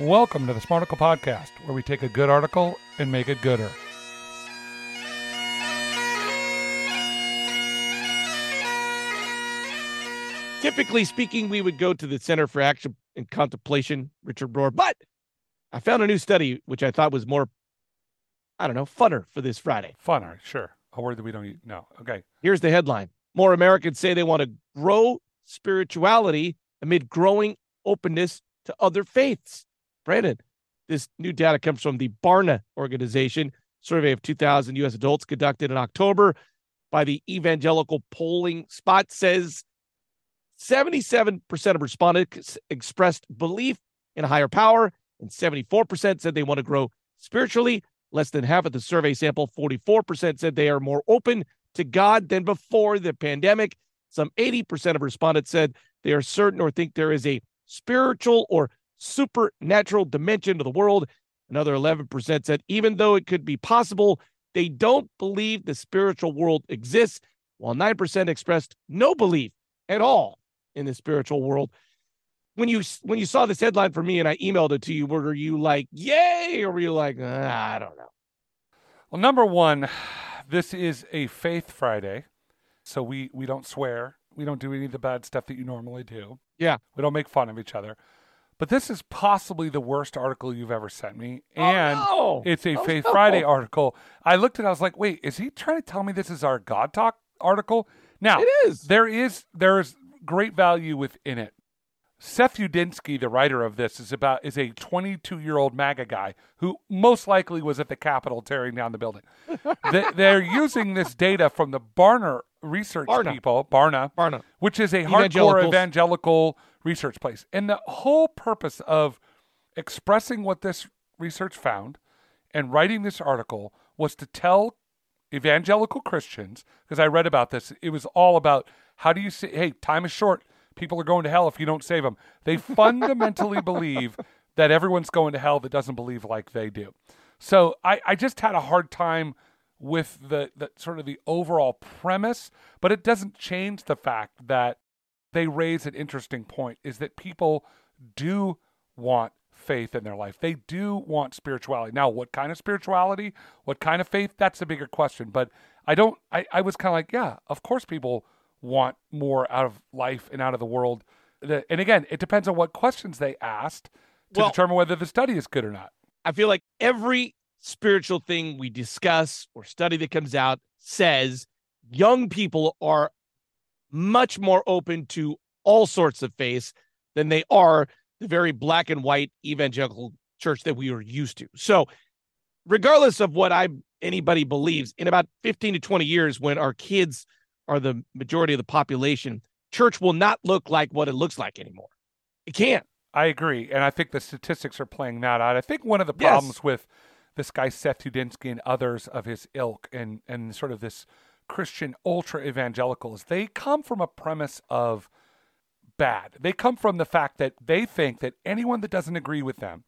Welcome to the Smarticle Podcast, where we take a good article and make it gooder. Typically speaking, we would go to the Center for Action and Contemplation, Richard Rohr, but I found a new study which I thought was more, I don't know, funner for this Friday. Funner, sure. A word that we don't use. No. Okay. Here's the headline More Americans say they want to grow spirituality amid growing openness to other faiths. Brandon, this new data comes from the Barna organization, survey of 2,000 U.S. adults conducted in October by the Evangelical Polling Spot says 77% of respondents expressed belief in a higher power, and 74% said they want to grow spiritually. Less than half of the survey sample, 44%, said they are more open to God than before the pandemic. Some 80% of respondents said they are certain or think there is a spiritual or supernatural dimension to the world. Another 11% said even though it could be possible, they don't believe the spiritual world exists, while 9% expressed no belief at all in the spiritual world. When you when you saw this headline for me and I emailed it to you, were you like, "Yay!" or were you like, ah, "I don't know"? Well, number one, this is a Faith Friday, so we we don't swear, we don't do any of the bad stuff that you normally do. Yeah, we don't make fun of each other. But this is possibly the worst article you've ever sent me, Oh, and no. it's a Oh, Faith no. Friday article. I looked at, it, I was like, "Wait, is he trying to tell me this is our God Talk article?" Now, It is. There is there is great value within it. Seth Udinsky, the writer of this, is about is a 22 year old MAGA guy who most likely was at the Capitol tearing down the building. they, they're using this data from the Barna research Barna. people, Barna, Barna. which is a hardcore evangelical research place. And the whole purpose of expressing what this research found and writing this article was to tell evangelical Christians, because I read about this, it was all about how do you say, hey, time is short. People are going to hell if you don't save them. They fundamentally believe that everyone's going to hell that doesn't believe like they do. So I, I just had a hard time with the, the sort of the overall premise, but it doesn't change the fact that they raise an interesting point is that people do want faith in their life. They do want spirituality. Now, what kind of spirituality, what kind of faith, that's a bigger question. But I don't, I, I was kind of like, yeah, of course people want more out of life and out of the world. And again, it depends on what questions they asked to Well- determine whether the study is good or not. I feel like every spiritual thing we discuss or study that comes out says young people are much more open to all sorts of faiths than they are the very black and white evangelical church that we are used to. So, regardless of what I anybody believes, in about 15 to 20 years, when our kids are the majority of the population, church will not look like what it looks like anymore. It can't. I agree, and I think the statistics are playing that out. I think one of the Yes. problems with this guy Seth Udinsky and others of his ilk, and and sort of this Christian ultra evangelicals, they come from a premise of bad. They come from the fact that they think that anyone that doesn't agree with them,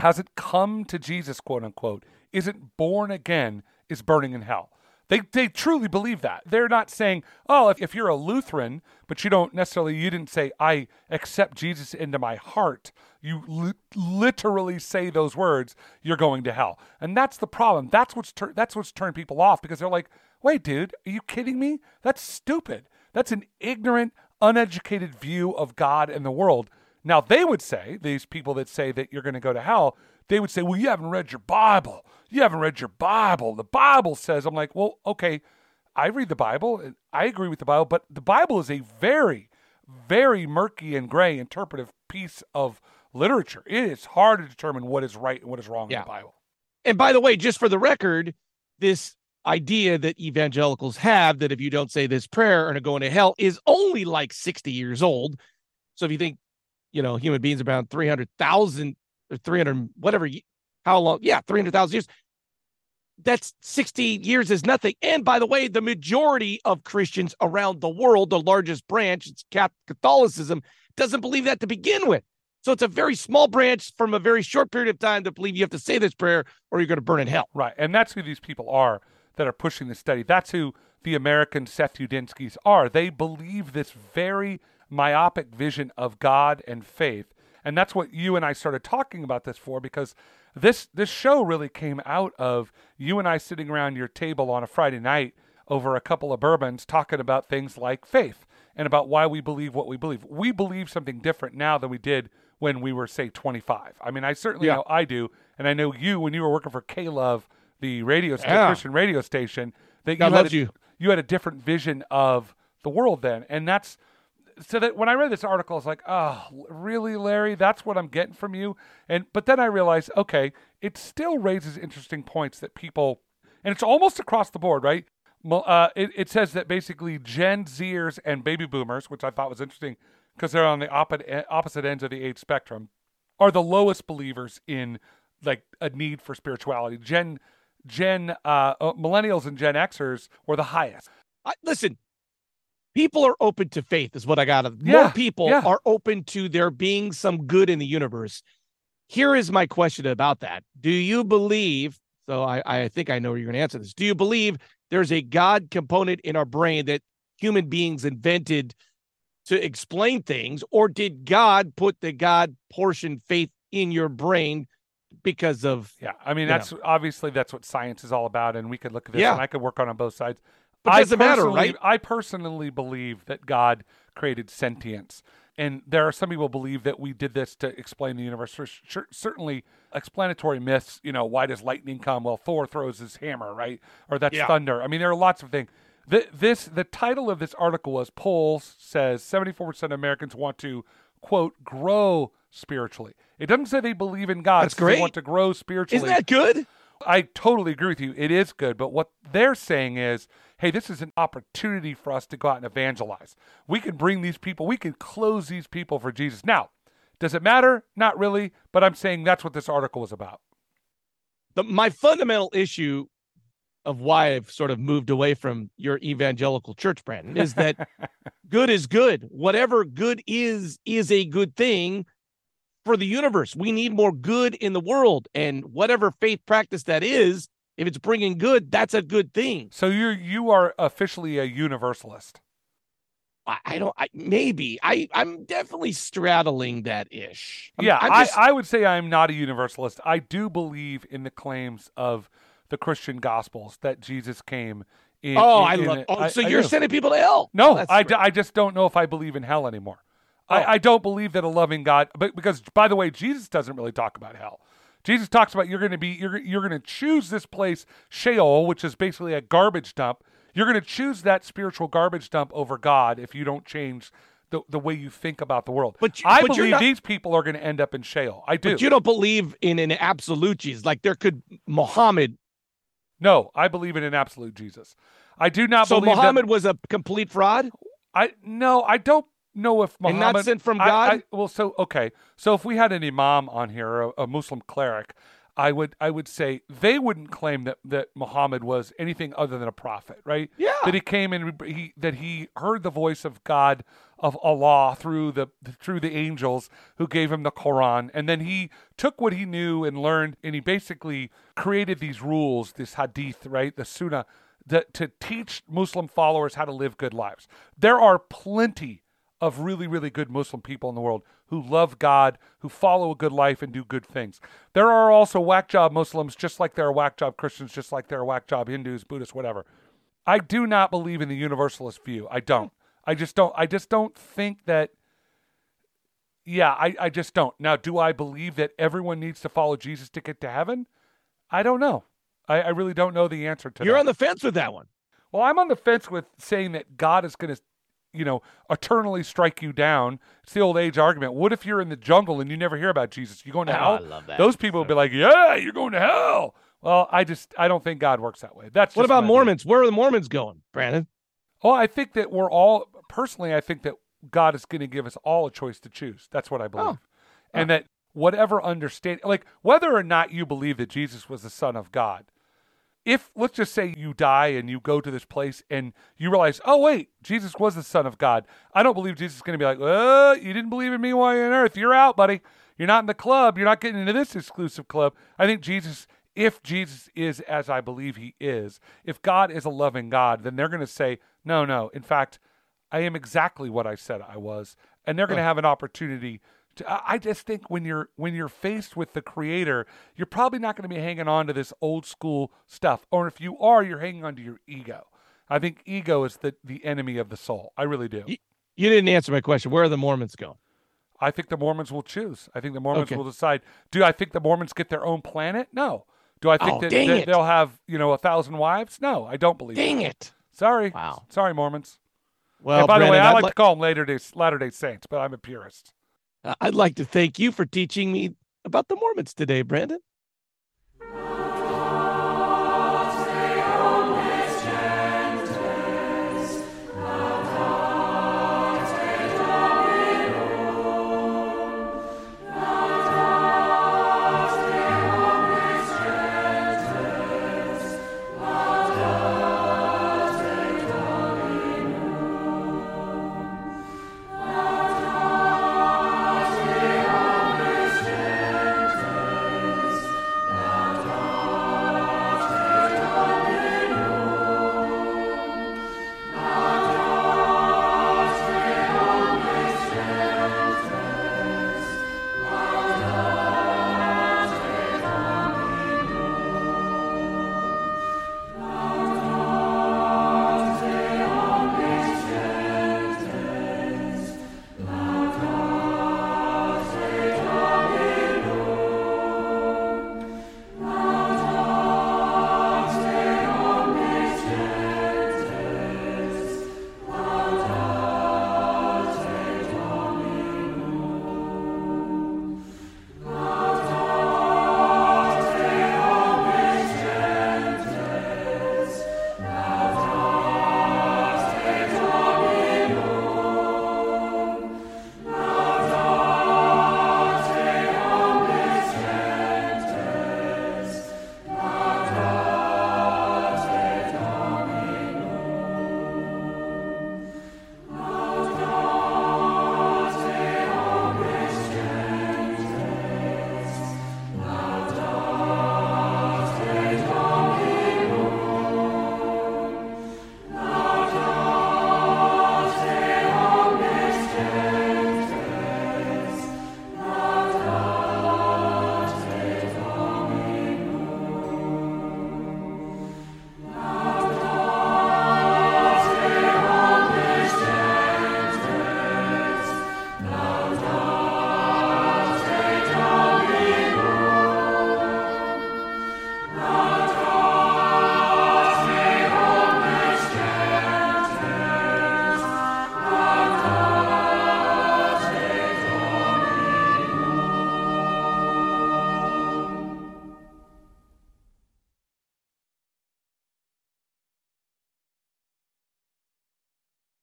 hasn't come to Jesus, quote unquote, isn't born again, is burning in hell. They, they truly believe that. They're not saying, oh, if, if you're a Lutheran, but you don't necessarily, you didn't say, I accept Jesus into my heart. You li- literally say those words, you're going to hell. And that's the problem. That's what's, tur- that's what's turned people off because they're like, wait, dude, are you kidding me? That's stupid. That's an ignorant, uneducated view of God and the world. Now, they would say, these people that say that you're going to go to hell, they would say, well, you haven't read your Bible. You haven't read your Bible. The Bible says, I'm like, well, okay, I read the Bible. and I agree with the Bible, but the Bible is a very, very murky and gray interpretive piece of literature. It is hard to determine what is right and what is wrong Yeah. in the Bible. And by the way, just for the record, this idea that evangelicals have that if you don't say this prayer and are going to hell is only like 60 years old. So if you think, you know, human beings are around 300,000 or 300, whatever, how long? Yeah, 300,000 years. That's 60 years is nothing. And by the way, the majority of Christians around the world, the largest branch, it's Catholicism, doesn't believe that to begin with. So it's a very small branch from a very short period of time to believe you have to say this prayer or you're going to burn in hell. Right. And that's who these people are that are pushing this study. That's who the American Seth Udinskis are. They believe this very myopic vision of God and faith. And that's what you and I started talking about this for because this this show really came out of you and I sitting around your table on a Friday night over a couple of bourbons talking about things like faith and about why we believe what we believe. We believe something different now than we did when we were say 25. I mean, I certainly Yeah. know I do, and I know you when you were working for K Love, the radio sta- Yeah. Christian radio station, that you God had a, you. you had a different vision of the world then, and that's so that when I read this article, I was like, oh, really, Larry? That's what I'm getting from you. And but then I realized, okay, it still raises interesting points that people, and it's almost across the board, right? Uh, it, it says that basically Gen Zers and baby boomers, which I thought was interesting because they're on the opposite opposite ends of the age spectrum, are the lowest believers in like a need for spirituality. Gen Gen uh, uh, millennials and Gen Xers were the highest. I, listen, people are open to faith, is what I got. Yeah, More people yeah. are open to there being some good in the universe. Here is my question about that. Do you believe? So I, I think I know you're going to answer this. Do you believe there's a God component in our brain that human beings invented to explain things, or did God put the God portion faith in your brain because of Yeah, I mean that's obviously that's what science is all about, and we could look at this, Yeah. and I could work on on both sides. I doesn't matter, right? I personally believe that God created sentience, and there are some people believe that we did this to explain the universe. Certainly, explanatory myths. You know, why does lightning come? Well, Thor throws his hammer, right? Or that's Yeah. thunder. I mean, there are lots of things. Th- This the title of this article was polls says 74% of Americans want to quote grow spiritually. It doesn't say they believe in God. That's says They great. want to grow spiritually. isn't that good? I totally agree with you. It is good, but what they're saying is, hey, this is an opportunity for us to go out and evangelize. We can bring these people, we can close these people for Jesus. Now, does it matter? Not really, but I'm saying that's what this article was about. the, my fundamental issue of why I've sort of moved away from your evangelical church, Brandon, is that good is good. Whatever good is, is a good thing for the universe. We need more good in the world. And whatever faith practice that is, if it's bringing good, that's a good thing. So you're you are officially a universalist. I, I don't, I, maybe I, I'm definitely straddling that ish. I'm- yeah, I'm I, just- I would say I'm not a universalist. I do believe in the claims of the Christian gospels that Jesus came in. oh, in- I love, it. oh, so I you're sending people to hell. No, Oh, I, I just don't know if I believe in hell anymore. Oh. I, I don't believe that a loving God, but because by the way, Jesus doesn't really talk about hell. Jesus talks about you're going to be you're you're going to choose this place Sheol, which is basically a garbage dump. You're going to choose that spiritual garbage dump over God if you don't change the, the way you think about the world. But you- I but believe not- these people are going to end up in Sheol. I do. But you don't believe in an absolute Jesus. Like there could Muhammad. no, I believe in an absolute Jesus. I do not So believe Muhammad that. was a complete fraud I no, I don't know if and Muhammad not sent from I- God. I, well, so okay, so if we had an imam on here, a, a Muslim cleric, I would I would say they wouldn't claim that that Muhammad was anything other than a prophet, right? Yeah. That he came and he that he heard the voice of God of Allah through the through the angels who gave him the Quran, and then he took what he knew and learned, and he basically created these rules, this hadith, right, the Sunnah. That, to teach Muslim followers how to live good lives. There are plenty of really, really good Muslim people in the world who love God, who follow a good life and do good things. There are also whack job Muslims, just like there are whack job Christians, just like there are whack job Hindus, Buddhists, whatever. I do not believe in the universalist view. I don't. I just don't. I just don't think that. Yeah, I, I just don't. Now, do I believe that everyone needs to follow Jesus to get to heaven? I don't know. I, I really don't know the answer to that. You're on the fence with that one. Well, I'm on the fence with saying that God is going to, you know, eternally strike you down. It's the old age argument. What if you're in the jungle and you never hear about Jesus? You going to Oh, hell? I love that. Those people would be like, "Yeah, you're going to hell." Well, I just I don't think God works that way. That's What just about my view. Mormons? Where are the Mormons going, Brandon? Oh, I think that we're all personally. I think that God is going to give us all a choice to choose. That's what I oh. believe, Oh. and that whatever understand, like whether or not you believe that Jesus was the Son of God, if let's just say you die and you go to this place and you realize, oh wait, Jesus was the Son of God. I don't believe Jesus is going to be like, oh, you didn't believe in me while you're on earth. You're out, buddy. You're not in the club. You're not getting into this exclusive club. I think Jesus if Jesus is as I believe he is, if God is a loving God, then they're going to say, no, no. In fact, I am exactly what I said I was, and they're going to have an opportunity. I I just think when you're when you're faced with the Creator, you're probably not going to be hanging on to this old school stuff, or if you are, you're hanging on to your ego. I think ego is the the enemy of the soul. I really do. You, you didn't answer my question. Where are the Mormons going? I think the Mormons will choose. I think the Mormons Okay. will decide. Do I think the Mormons get their own planet? No. Do I think Oh, that, that they'll have you know a thousand wives? No, I don't believe. Dang that. it! Sorry. Wow. Sorry, Mormons. Well, and by the way, I I'd like to call them Later Day Latter Day Saints, but I'm a purist. I'd like to thank you for teaching me about the Mormons today, Brandon.